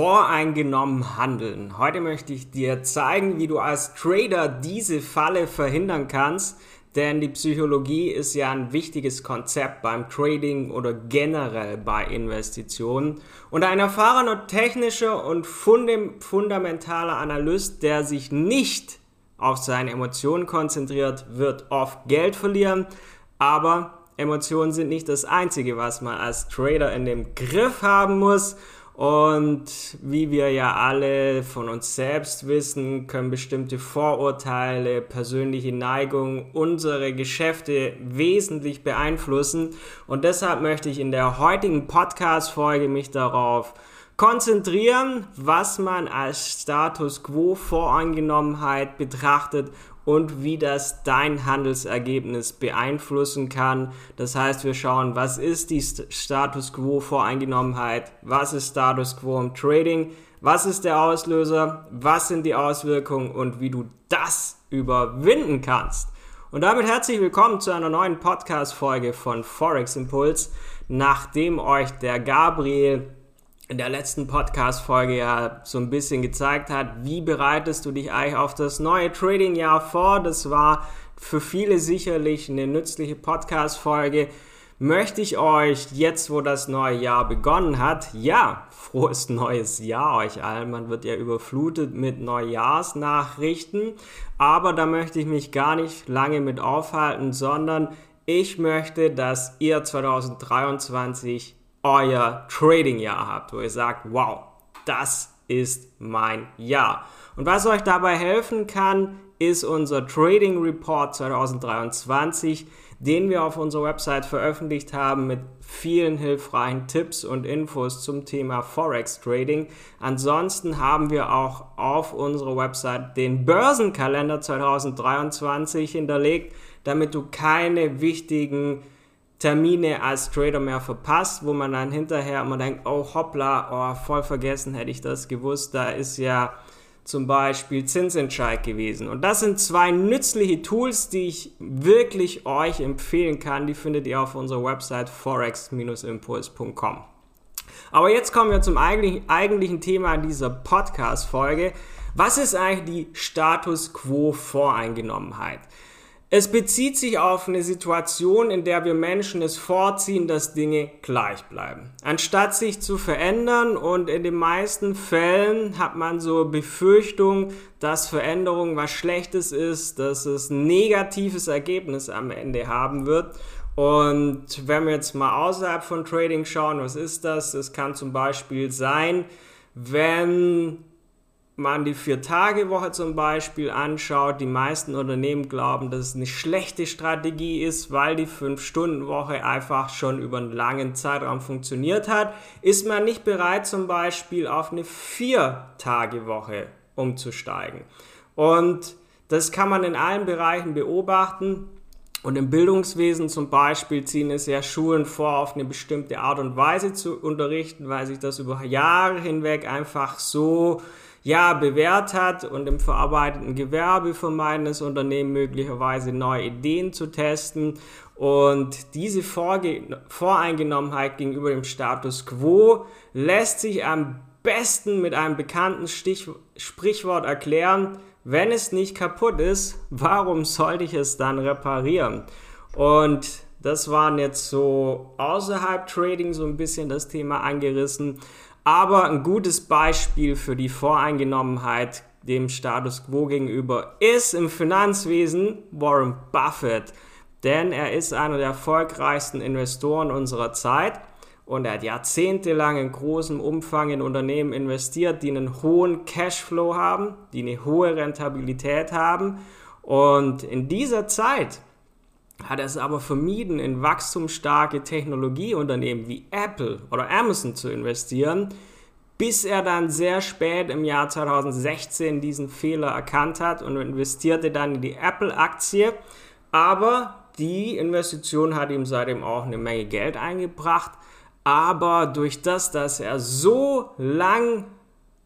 Voreingenommen handeln. Heute möchte ich dir zeigen, wie du als Trader diese Falle verhindern kannst, denn die Psychologie ist ja ein wichtiges Konzept beim Trading oder generell bei Investitionen. Und ein erfahrener technischer und fundamentaler Analyst, der sich nicht auf seine Emotionen konzentriert, wird oft Geld verlieren, aber Emotionen sind nicht das Einzige, was man als Trader in dem Griff haben muss. Und wie wir ja alle von uns selbst wissen, können bestimmte Vorurteile, persönliche Neigungen unsere Geschäfte wesentlich beeinflussen. Und deshalb möchte ich in der heutigen Podcast-Folge mich darauf konzentrieren, was man als Status quo Voreingenommenheit betrachtet und wie das dein Handelsergebnis beeinflussen kann. Das heißt, wir schauen, was ist die Status quo Voreingenommenheit, was ist Status quo im Trading, was ist der Auslöser, was sind die Auswirkungen und wie du das überwinden kannst. Und damit herzlich willkommen zu einer neuen Podcast-Folge von Forex Impuls. Nachdem euch der Gabriel in der letzten Podcast-Folge ja so ein bisschen gezeigt hat, wie bereitest du dich eigentlich auf das neue Trading-Jahr vor. Das war für viele sicherlich eine nützliche Podcast-Folge. Möchte ich euch jetzt, wo das neue Jahr begonnen hat, ja, frohes neues Jahr euch allen. Man wird ja überflutet mit Neujahrsnachrichten, aber da möchte ich mich gar nicht lange mit aufhalten, sondern ich möchte, dass ihr 2023 euer Trading-Jahr habt, wo ihr sagt, wow, das ist mein Jahr. Und was euch dabei helfen kann, ist unser Trading Report 2023, den wir auf unserer Website veröffentlicht haben mit vielen hilfreichen Tipps und Infos zum Thema Forex Trading. Ansonsten haben wir auch auf unserer Website den Börsenkalender 2023 hinterlegt, damit du keine wichtigen Termine als Trader mehr verpasst, wo man dann hinterher immer denkt, oh hoppla, oh, voll vergessen, hätte ich das gewusst, da ist ja zum Beispiel Zinsentscheid gewesen. Und das sind zwei nützliche Tools, die ich wirklich euch empfehlen kann. Die findet ihr auf unserer Website forex-impuls.com. Aber jetzt kommen wir zum eigentlichen Thema dieser Podcast-Folge. Was ist eigentlich die Status Quo Voreingenommenheit? Es bezieht sich auf eine Situation, in der wir Menschen es vorziehen, dass Dinge gleich bleiben. Anstatt sich zu verändern und in den meisten Fällen hat man so Befürchtung, dass Veränderung was Schlechtes ist, dass es ein negatives Ergebnis am Ende haben wird. Und wenn wir jetzt mal außerhalb von Trading schauen, was ist das? Das kann zum Beispiel sein, wenn man die Vier-Tage-Woche zum Beispiel anschaut, die meisten Unternehmen glauben, dass es eine schlechte Strategie ist, weil die Fünf-Stunden-Woche einfach schon über einen langen Zeitraum funktioniert hat, ist man nicht bereit zum Beispiel auf eine Vier-Tage-Woche umzusteigen. Und das kann man in allen Bereichen beobachten. Und im Bildungswesen zum Beispiel ziehen es ja Schulen vor, auf eine bestimmte Art und Weise zu unterrichten, weil sich das über Jahre hinweg einfach so ja, bewährt hat und im verarbeitenden Gewerbe vermeiden das Unternehmen möglicherweise neue Ideen zu testen. Und diese Vorge Voreingenommenheit gegenüber dem Status quo lässt sich am besten mit einem bekannten Stich Sprichwort erklären, wenn es nicht kaputt ist, warum sollte ich es dann reparieren? Und das waren jetzt so außerhalb Trading so ein bisschen das Thema angerissen. Aber ein gutes Beispiel für die Voreingenommenheit dem Status quo gegenüber ist im Finanzwesen Warren Buffett. Denn er ist einer der erfolgreichsten Investoren unserer Zeit und er hat jahrzehntelang in großem Umfang in Unternehmen investiert, die einen hohen Cashflow haben, die eine hohe Rentabilität haben. Und in dieser Zeit hat es aber vermieden, in wachstumsstarke Technologieunternehmen wie Apple oder Amazon zu investieren, bis er dann sehr spät im Jahr 2016 diesen Fehler erkannt hat und investierte dann in die Apple-Aktie. Aber die Investition hat ihm seitdem auch eine Menge Geld eingebracht. Aber durch das, dass er so lang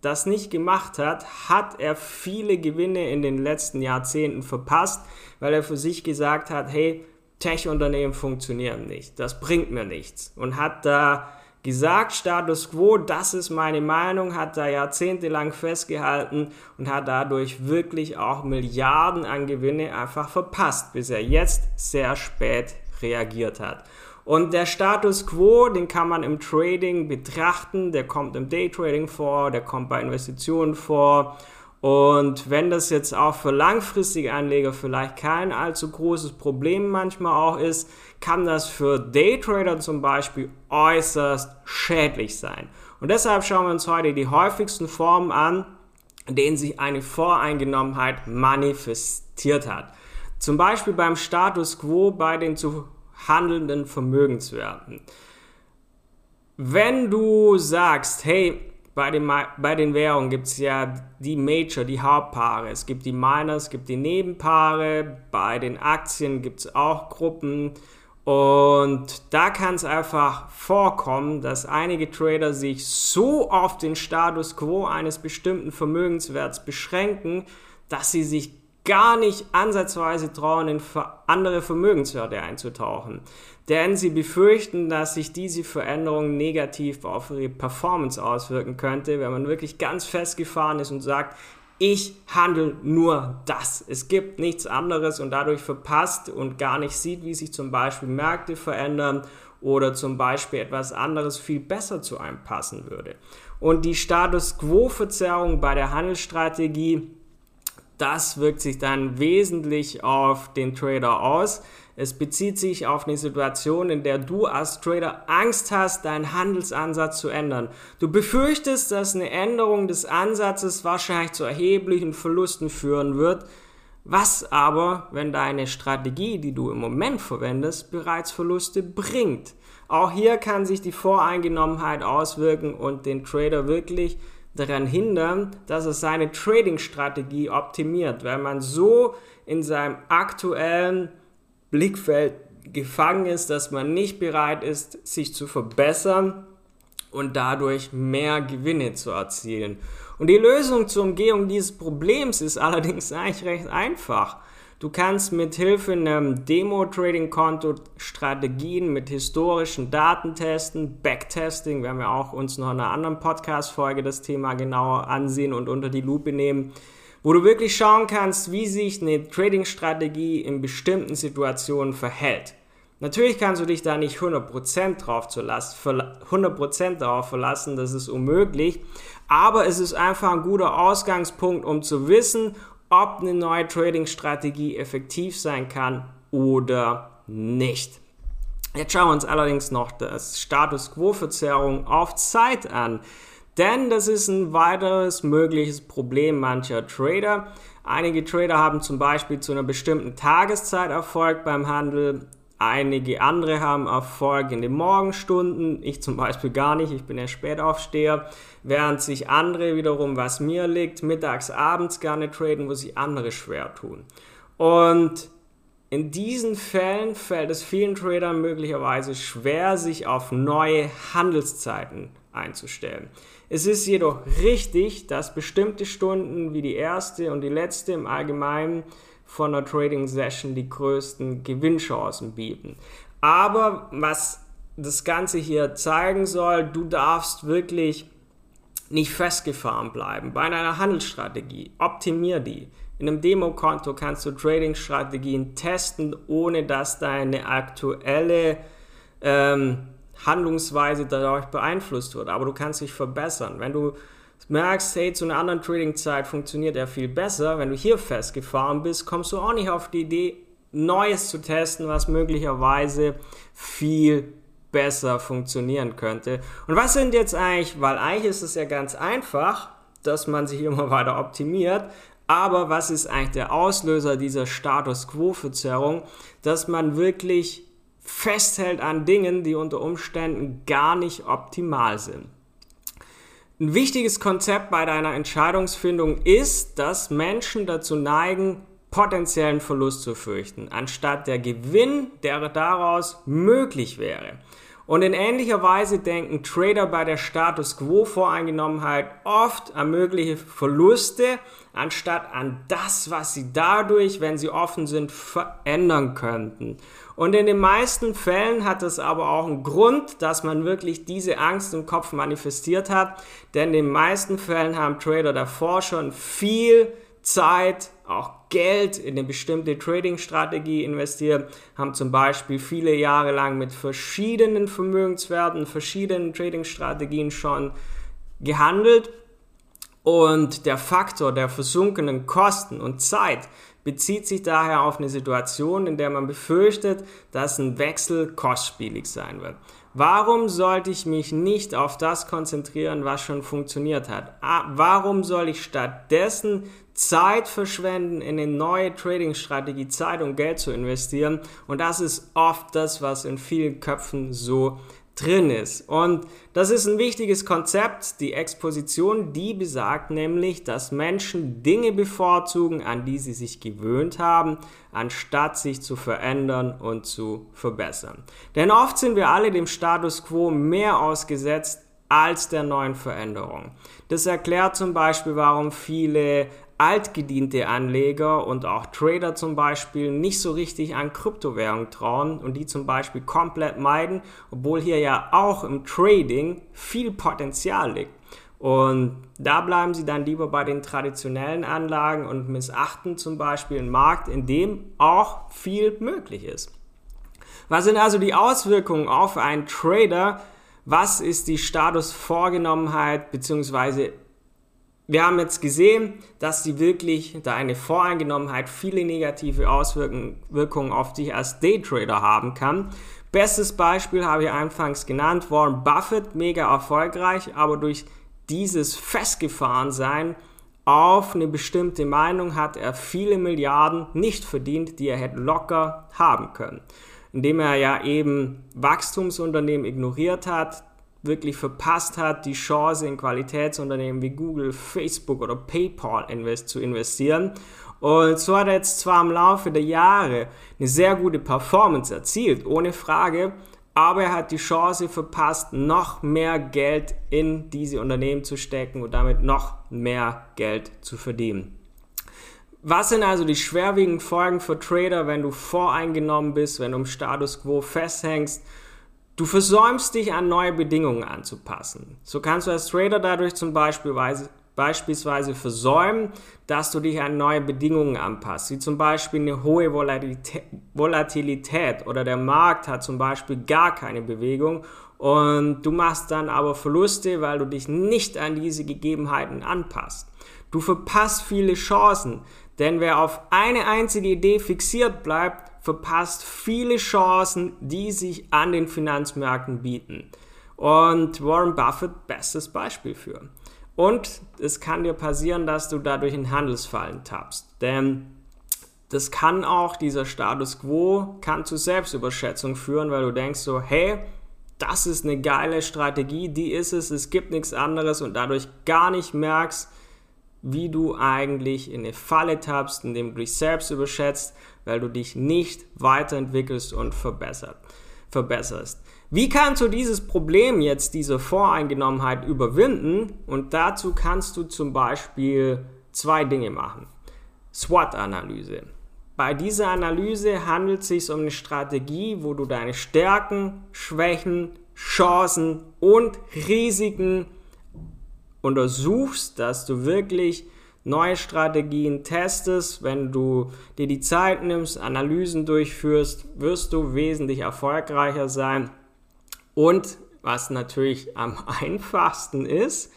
das nicht gemacht hat, hat er viele Gewinne in den letzten Jahrzehnten verpasst, weil er für sich gesagt hat, hey, Tech-Unternehmen funktionieren nicht, das bringt mir nichts und hat da gesagt, Status quo, das ist meine Meinung, hat da jahrzehntelang festgehalten und hat dadurch wirklich auch Milliarden an Gewinne einfach verpasst, bis er jetzt sehr spät reagiert hat. Und der Status quo, den kann man im Trading betrachten, der kommt im Daytrading vor, der kommt bei Investitionen vor. Und wenn das jetzt auch für langfristige Anleger vielleicht kein allzu großes Problem manchmal auch ist, kann das für Daytrader zum Beispiel äußerst schädlich sein. Und deshalb schauen wir uns heute die häufigsten Formen an, in denen sich eine Voreingenommenheit manifestiert hat. Zum Beispiel beim Status quo bei den zu handelnden Vermögenswerten. Wenn du sagst, hey, bei den, bei den Währungen gibt es ja die Major, die Hauptpaare. Es gibt die Miners, es gibt die Nebenpaare. Bei den Aktien gibt es auch Gruppen. Und da kann es einfach vorkommen, dass einige Trader sich so auf den Status quo eines bestimmten Vermögenswerts beschränken, dass sie sich gar nicht ansatzweise trauen, in andere Vermögenswerte einzutauchen. Denn sie befürchten, dass sich diese Veränderung negativ auf ihre Performance auswirken könnte, wenn man wirklich ganz festgefahren ist und sagt, ich handle nur das. Es gibt nichts anderes und dadurch verpasst und gar nicht sieht, wie sich zum Beispiel Märkte verändern oder zum Beispiel etwas anderes viel besser zu einem passen würde. Und die Status Quo-Verzerrung bei der Handelsstrategie das wirkt sich dann wesentlich auf den Trader aus. Es bezieht sich auf eine Situation, in der du als Trader Angst hast, deinen Handelsansatz zu ändern. Du befürchtest, dass eine Änderung des Ansatzes wahrscheinlich zu erheblichen Verlusten führen wird. Was aber, wenn deine Strategie, die du im Moment verwendest, bereits Verluste bringt? Auch hier kann sich die Voreingenommenheit auswirken und den Trader wirklich daran hindern, dass er seine Trading-Strategie optimiert, weil man so in seinem aktuellen Blickfeld gefangen ist, dass man nicht bereit ist, sich zu verbessern und dadurch mehr Gewinne zu erzielen. Und die Lösung zur Umgehung dieses Problems ist allerdings eigentlich recht einfach. Du kannst mit Hilfe einem Demo-Trading-Konto Strategien mit historischen Daten testen, Backtesting, werden wir auch uns noch in einer anderen Podcast-Folge das Thema genauer ansehen und unter die Lupe nehmen, wo du wirklich schauen kannst, wie sich eine Trading-Strategie in bestimmten Situationen verhält. Natürlich kannst du dich da nicht 100% drauf, zu lassen, 100% darauf verlassen, das ist unmöglich, aber es ist einfach ein guter Ausgangspunkt, um zu wissen, ob eine neue Trading-Strategie effektiv sein kann oder nicht. Jetzt schauen wir uns allerdings noch das Status Quo-Verzerrung auf Zeit an. Denn das ist ein weiteres mögliches Problem mancher Trader. Einige Trader haben zum Beispiel zu einer bestimmten Tageszeit Erfolg beim Handel. Einige andere haben Erfolg in den Morgenstunden, ich zum Beispiel gar nicht, ich bin ja Spätaufsteher, während sich andere wiederum, was mir liegt, mittags, abends gerne traden, wo sich andere schwer tun. Und in diesen Fällen fällt es vielen Tradern möglicherweise schwer, sich auf neue Handelszeiten einzustellen. Es ist jedoch richtig, dass bestimmte Stunden wie die erste und die letzte im Allgemeinen von einer Trading Session die größten Gewinnchancen bieten. Aber was das Ganze hier zeigen soll, du darfst wirklich nicht festgefahren bleiben. Bei einer Handelsstrategie, optimier die. In einem Demokonto kannst du Trading-Strategien testen, ohne dass deine aktuelle ähm, Handlungsweise dadurch beeinflusst wird. Aber du kannst dich verbessern. Wenn du merkst, hey, zu einer anderen Trading-Zeit funktioniert er viel besser, wenn du hier festgefahren bist, kommst du auch nicht auf die Idee, Neues zu testen, was möglicherweise viel besser funktionieren könnte. Und was sind jetzt eigentlich, weil eigentlich ist es ja ganz einfach, dass man sich immer weiter optimiert, aber was ist eigentlich der Auslöser dieser Status Quo-Verzerrung, dass man wirklich festhält an Dingen, die unter Umständen gar nicht optimal sind? Ein wichtiges Konzept bei deiner Entscheidungsfindung ist, dass Menschen dazu neigen, potenziellen Verlust zu fürchten, anstatt der Gewinn, der daraus möglich wäre. Und in ähnlicher Weise denken Trader bei der Status Quo Voreingenommenheit oft an mögliche Verluste, anstatt an das, was sie dadurch, wenn sie offen sind, verändern könnten. Und in den meisten Fällen hat es aber auch einen Grund, dass man wirklich diese Angst im Kopf manifestiert hat, denn in den meisten Fällen haben Trader davor schon viel Zeit, auch Geld in eine bestimmte Trading-Strategie investiert, haben zum Beispiel viele Jahre lang mit verschiedenen Vermögenswerten, verschiedenen Trading-Strategien schon gehandelt. Und der Faktor der versunkenen Kosten und Zeit bezieht sich daher auf eine Situation, in der man befürchtet, dass ein Wechsel kostspielig sein wird. Warum sollte ich mich nicht auf das konzentrieren, was schon funktioniert hat? Warum soll ich stattdessen Zeit verschwenden, in eine neue Trading-Strategie Zeit und Geld zu investieren? Und das ist oft das, was in vielen Köpfen so drin ist. Und das ist ein wichtiges Konzept, die Exposition, die besagt nämlich, dass Menschen Dinge bevorzugen, an die sie sich gewöhnt haben, anstatt sich zu verändern und zu verbessern. Denn oft sind wir alle dem Status quo mehr ausgesetzt als der neuen Veränderung. Das erklärt zum Beispiel, warum viele altgediente Anleger und auch Trader zum Beispiel nicht so richtig an Kryptowährungen trauen und die zum Beispiel komplett meiden, obwohl hier ja auch im Trading viel Potenzial liegt. Und da bleiben sie dann lieber bei den traditionellen Anlagen und missachten zum Beispiel einen Markt, in dem auch viel möglich ist. Was sind also die Auswirkungen auf einen Trader? Was ist die Statusvorgenommenheit bzw wir haben jetzt gesehen, dass sie wirklich da eine Voreingenommenheit viele negative Auswirkungen auf dich als Daytrader haben kann. Bestes Beispiel habe ich anfangs genannt, Warren Buffett, mega erfolgreich, aber durch dieses Festgefahrensein auf eine bestimmte Meinung hat er viele Milliarden nicht verdient, die er hätte locker haben können. Indem er ja eben Wachstumsunternehmen ignoriert hat, wirklich verpasst hat, die Chance in Qualitätsunternehmen wie Google, Facebook oder PayPal invest zu investieren. Und so hat er jetzt zwar im Laufe der Jahre eine sehr gute Performance erzielt, ohne Frage, aber er hat die Chance verpasst, noch mehr Geld in diese Unternehmen zu stecken und damit noch mehr Geld zu verdienen. Was sind also die schwerwiegenden Folgen für Trader, wenn du voreingenommen bist, wenn du im Status quo festhängst Du versäumst dich an neue Bedingungen anzupassen. So kannst du als Trader dadurch zum Beispiel beispielsweise versäumen, dass du dich an neue Bedingungen anpasst, wie zum Beispiel eine hohe Volatilität oder der Markt hat zum Beispiel gar keine Bewegung und du machst dann aber Verluste, weil du dich nicht an diese Gegebenheiten anpasst. Du verpasst viele Chancen, denn wer auf eine einzige Idee fixiert bleibt, verpasst viele Chancen, die sich an den Finanzmärkten bieten. Und Warren Buffett, bestes Beispiel für. Und es kann dir passieren, dass du dadurch in Handelsfallen tappst. Denn das kann auch, dieser Status quo, kann zu Selbstüberschätzung führen, weil du denkst so, hey, das ist eine geile Strategie, die ist es, es gibt nichts anderes und dadurch gar nicht merkst, wie du eigentlich in eine Falle tappst, indem du dich selbst überschätzt weil du dich nicht weiterentwickelst und verbesserst. Wie kannst du dieses Problem jetzt, diese Voreingenommenheit überwinden? Und dazu kannst du zum Beispiel zwei Dinge machen. SWOT-Analyse. Bei dieser Analyse handelt es sich um eine Strategie, wo du deine Stärken, Schwächen, Chancen und Risiken untersuchst, dass du wirklich neue Strategien testest, wenn du dir die Zeit nimmst, Analysen durchführst, wirst du wesentlich erfolgreicher sein. Und was natürlich am einfachsten ist,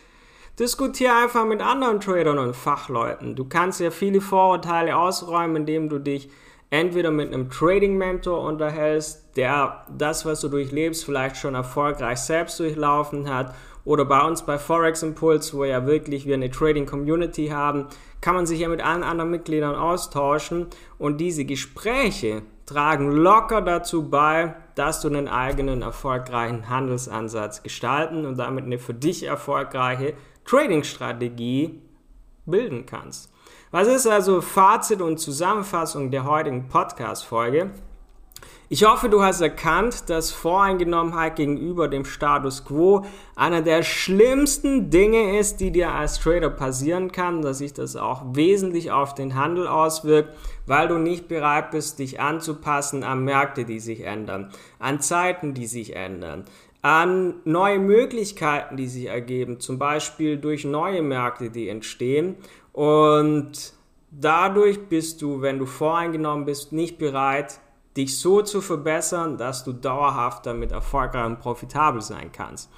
diskutiere einfach mit anderen Tradern und Fachleuten. Du kannst ja viele Vorurteile ausräumen, indem du dich entweder mit einem Trading Mentor unterhältst, der das, was du durchlebst, vielleicht schon erfolgreich selbst durchlaufen hat oder bei uns bei Forex Impulse, wo ja wirklich wir eine Trading Community haben, kann man sich ja mit allen anderen Mitgliedern austauschen und diese Gespräche tragen locker dazu bei, dass du einen eigenen erfolgreichen Handelsansatz gestalten und damit eine für dich erfolgreiche Trading-Strategie bilden kannst. Was ist also Fazit und Zusammenfassung der heutigen Podcast-Folge? Ich hoffe, du hast erkannt, dass Voreingenommenheit gegenüber dem Status quo einer der schlimmsten Dinge ist, die dir als Trader passieren kann, dass sich das auch wesentlich auf den Handel auswirkt, weil du nicht bereit bist, dich anzupassen an Märkte, die sich ändern, an Zeiten, die sich ändern, an neue Möglichkeiten, die sich ergeben, zum Beispiel durch neue Märkte, die entstehen. Und dadurch bist du, wenn du voreingenommen bist, nicht bereit, dich so zu verbessern, dass du dauerhaft damit erfolgreich und profitabel sein kannst.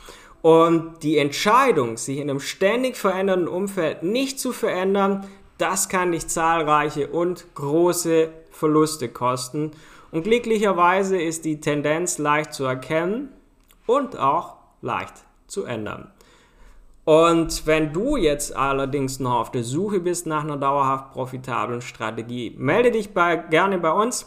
Und die Entscheidung, sich in einem ständig verändernden Umfeld nicht zu verändern, das kann dich zahlreiche und große Verluste kosten. Und glücklicherweise ist die Tendenz leicht zu erkennen und auch leicht zu ändern. Und wenn du jetzt allerdings noch auf der Suche bist nach einer dauerhaft profitablen Strategie, melde dich bei, gerne bei uns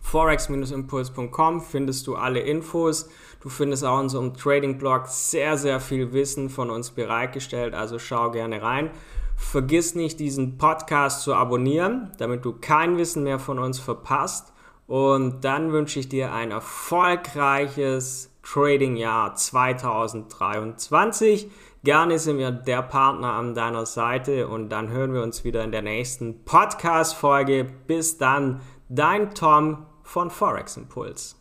forex-impuls.com findest du alle Infos. Du findest auch in unserem Trading-Blog sehr, sehr viel Wissen von uns bereitgestellt, also schau gerne rein. Vergiss nicht, diesen Podcast zu abonnieren, damit du kein Wissen mehr von uns verpasst. Und dann wünsche ich dir ein erfolgreiches Trading-Jahr 2023. Gerne sind wir der Partner an deiner Seite und dann hören wir uns wieder in der nächsten Podcast-Folge. Bis dann, dein Tom von Forex Impuls.